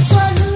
sun.